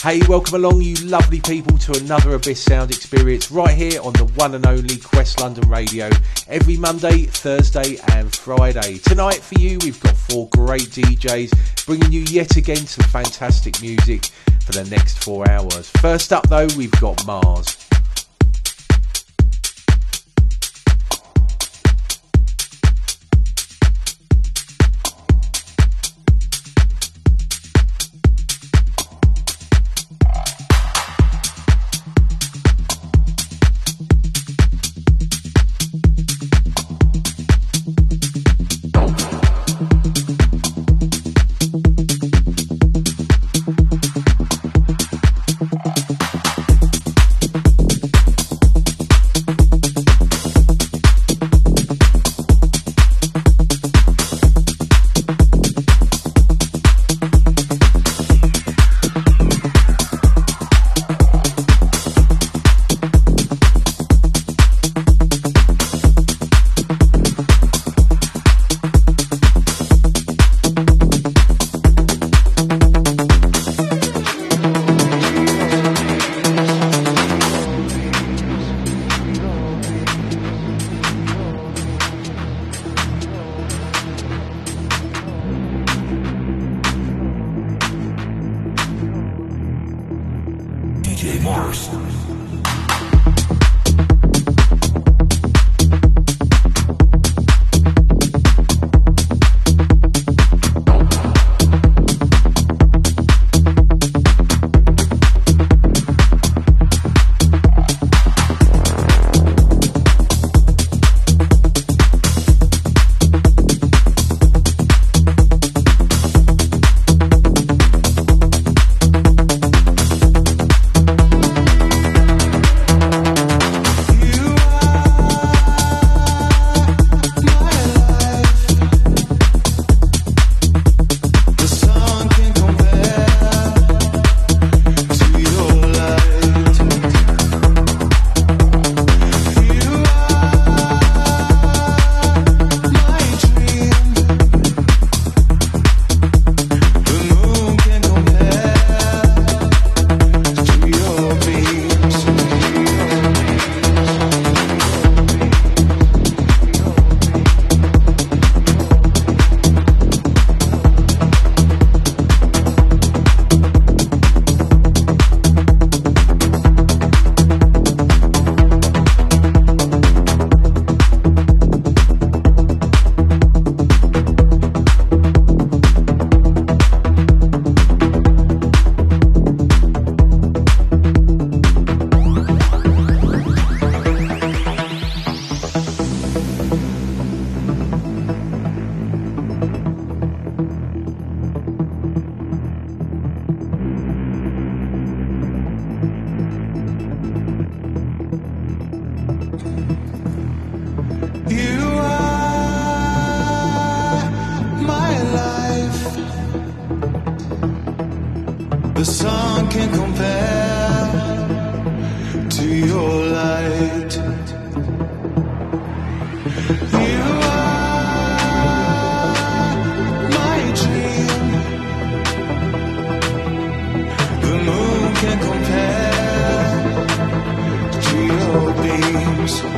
Hey, welcome along, you lovely people, to another Abyss Sound experience right here on the one and only Quest London Radio every Monday, Thursday, and Friday. Tonight, for you, we've got four great DJs bringing you yet again some fantastic music for the next four hours. First up, though, we've got Mars. Jones.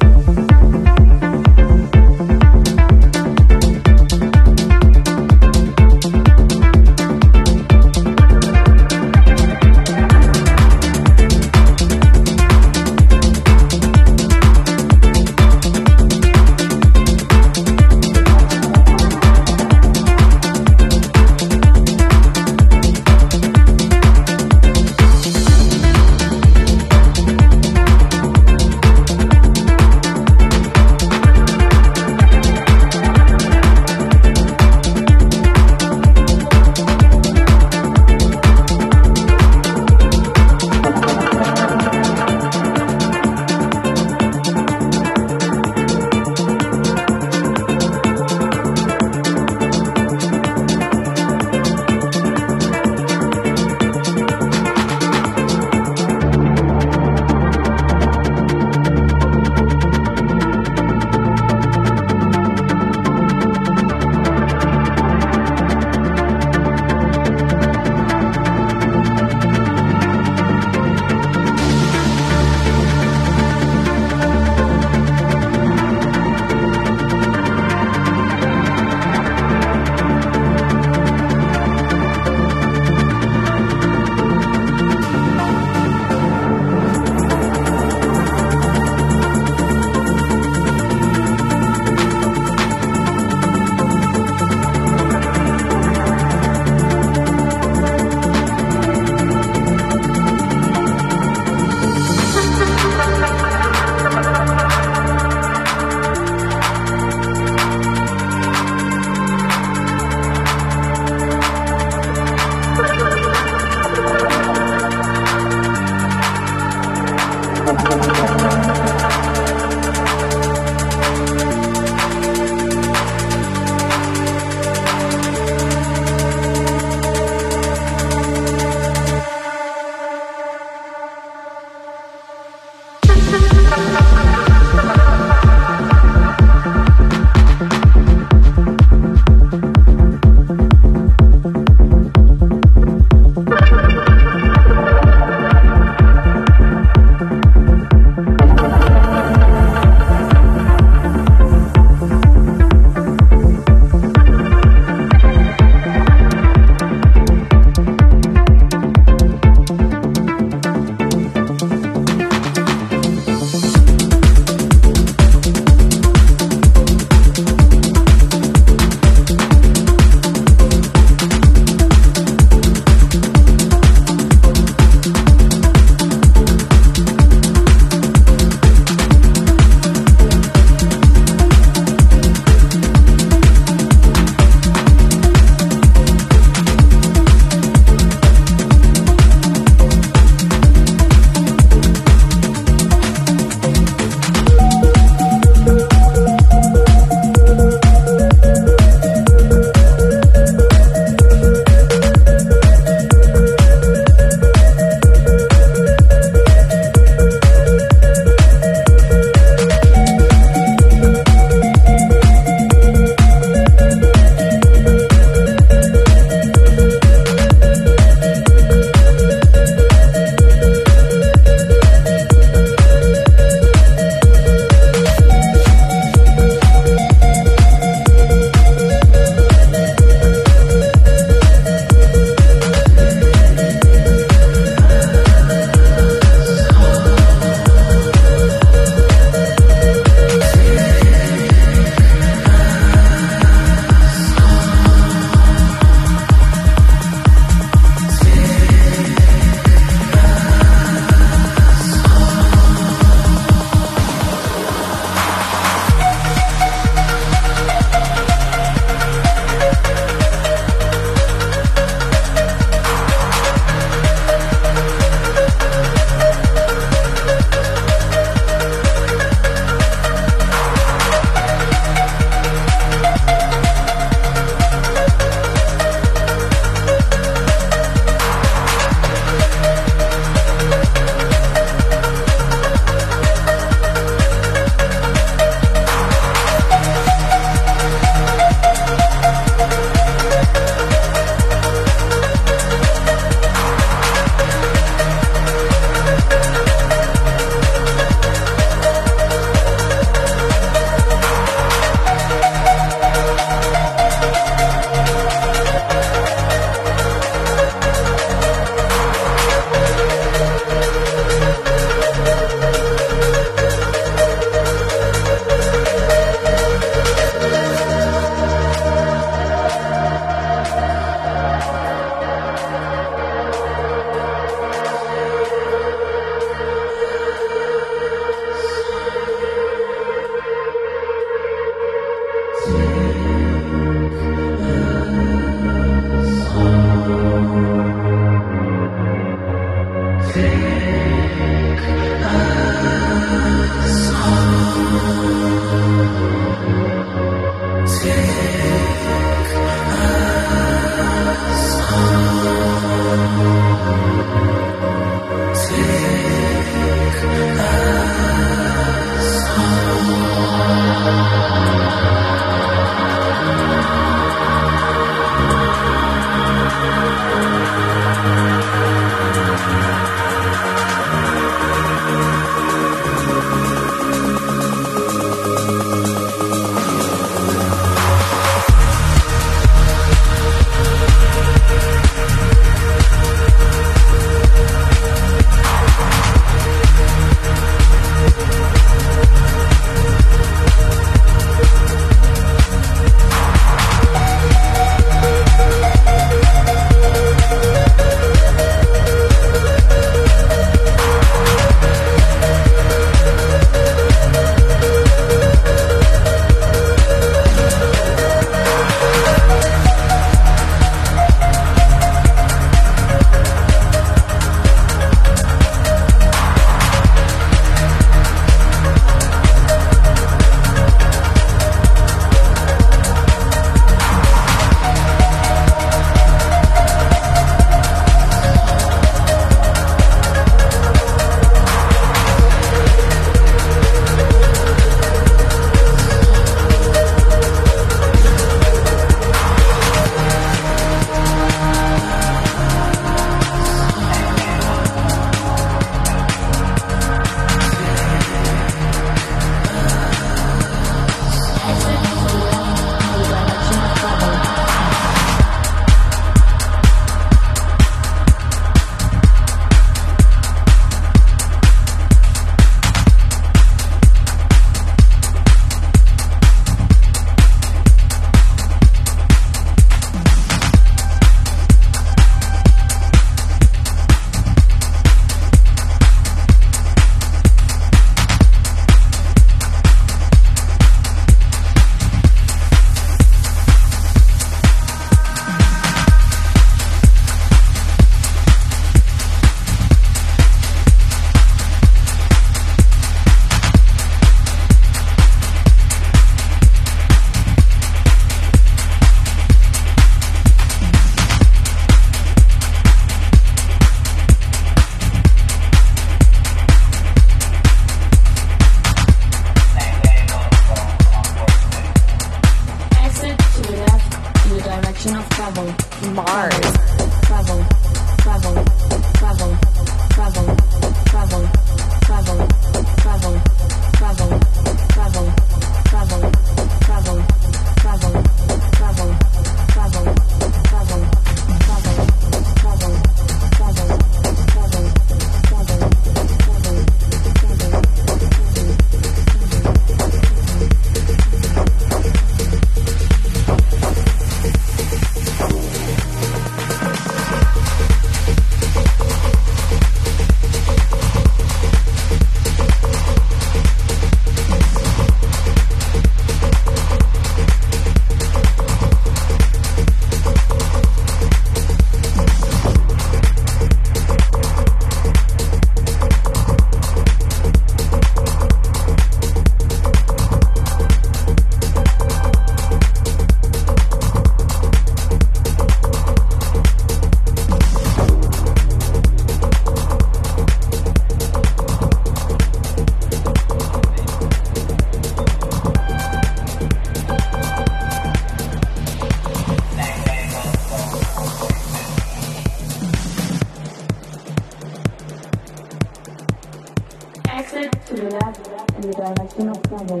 In the direction of travel.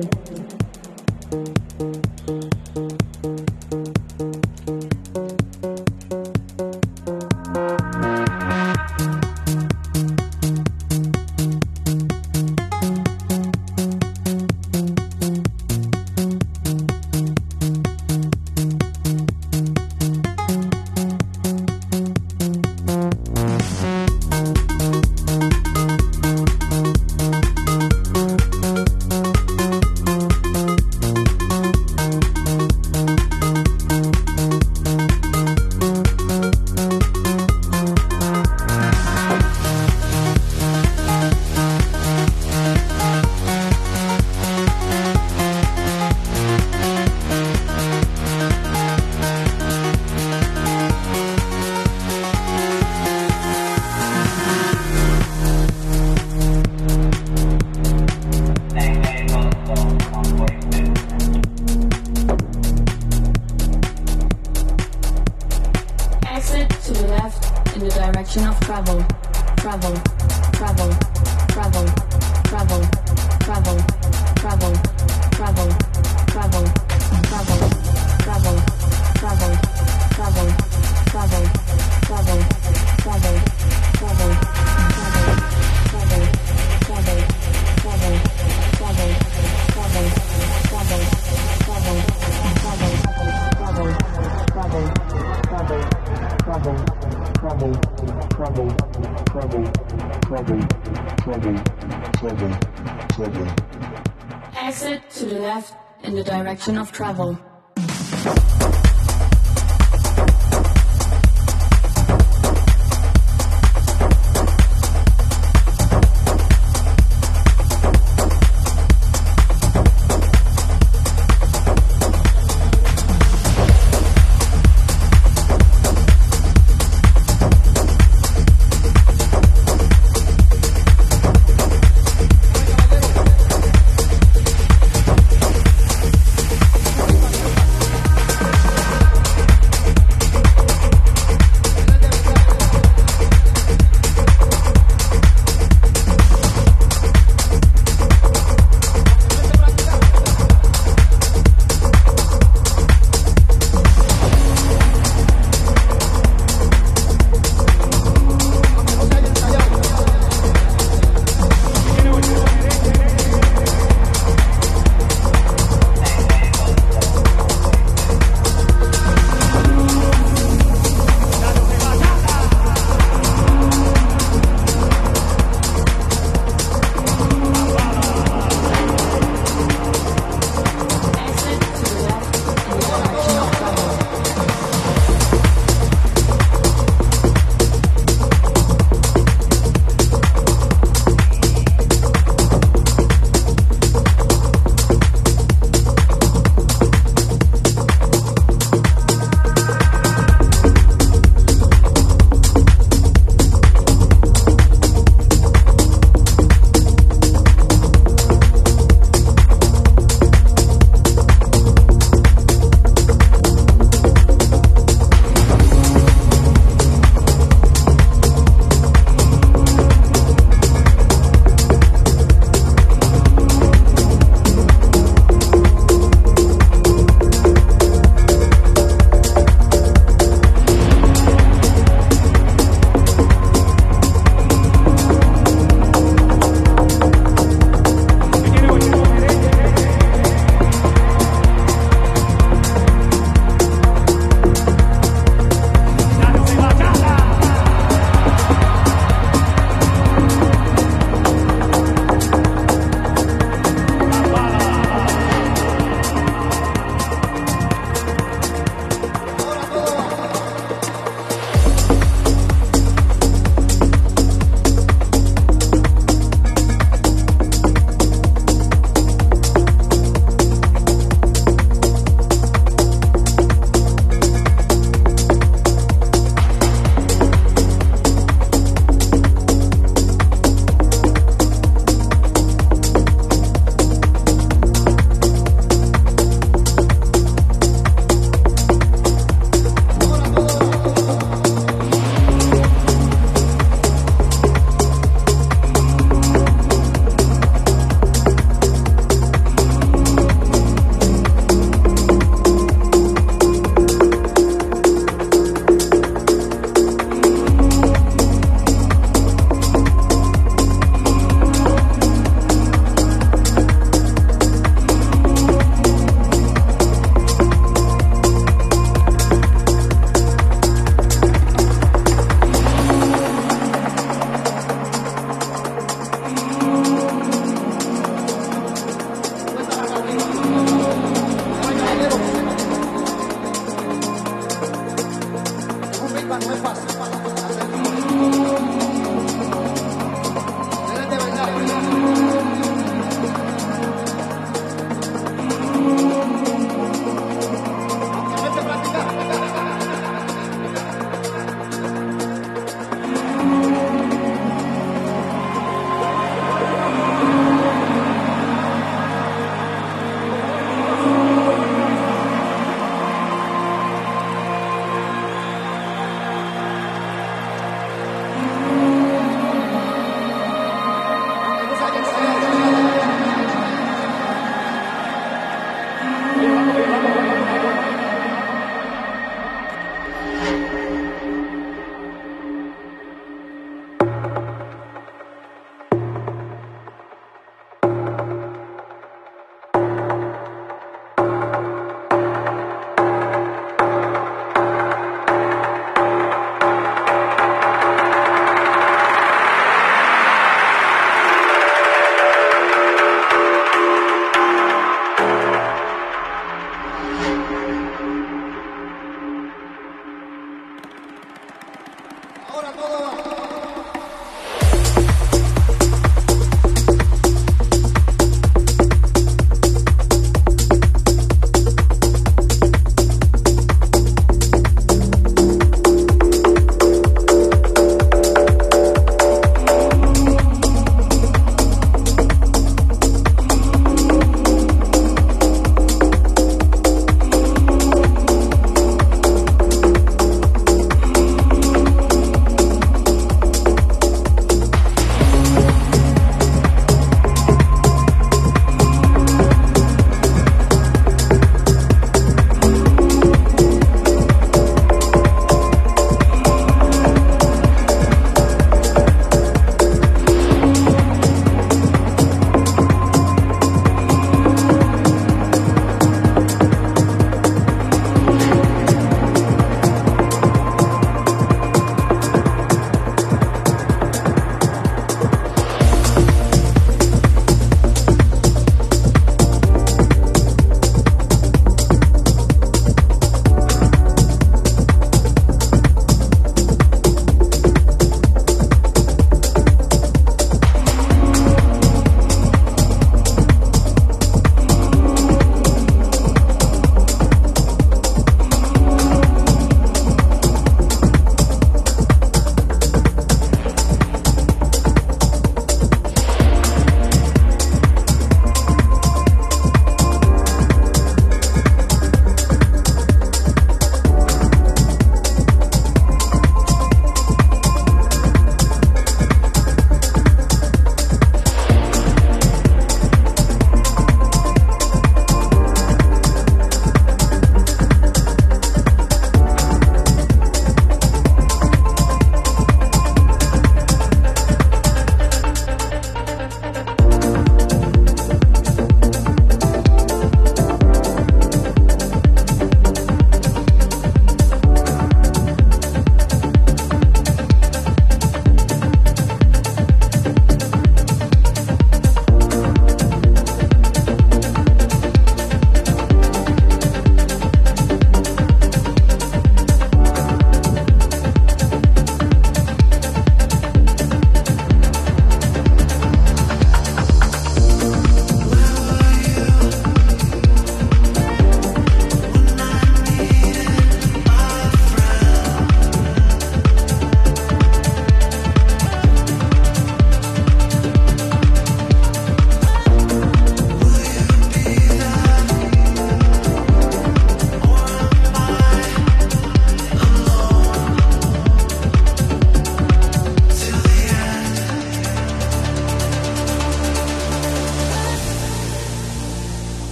the direction of travel.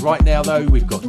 Right now, though, we've got.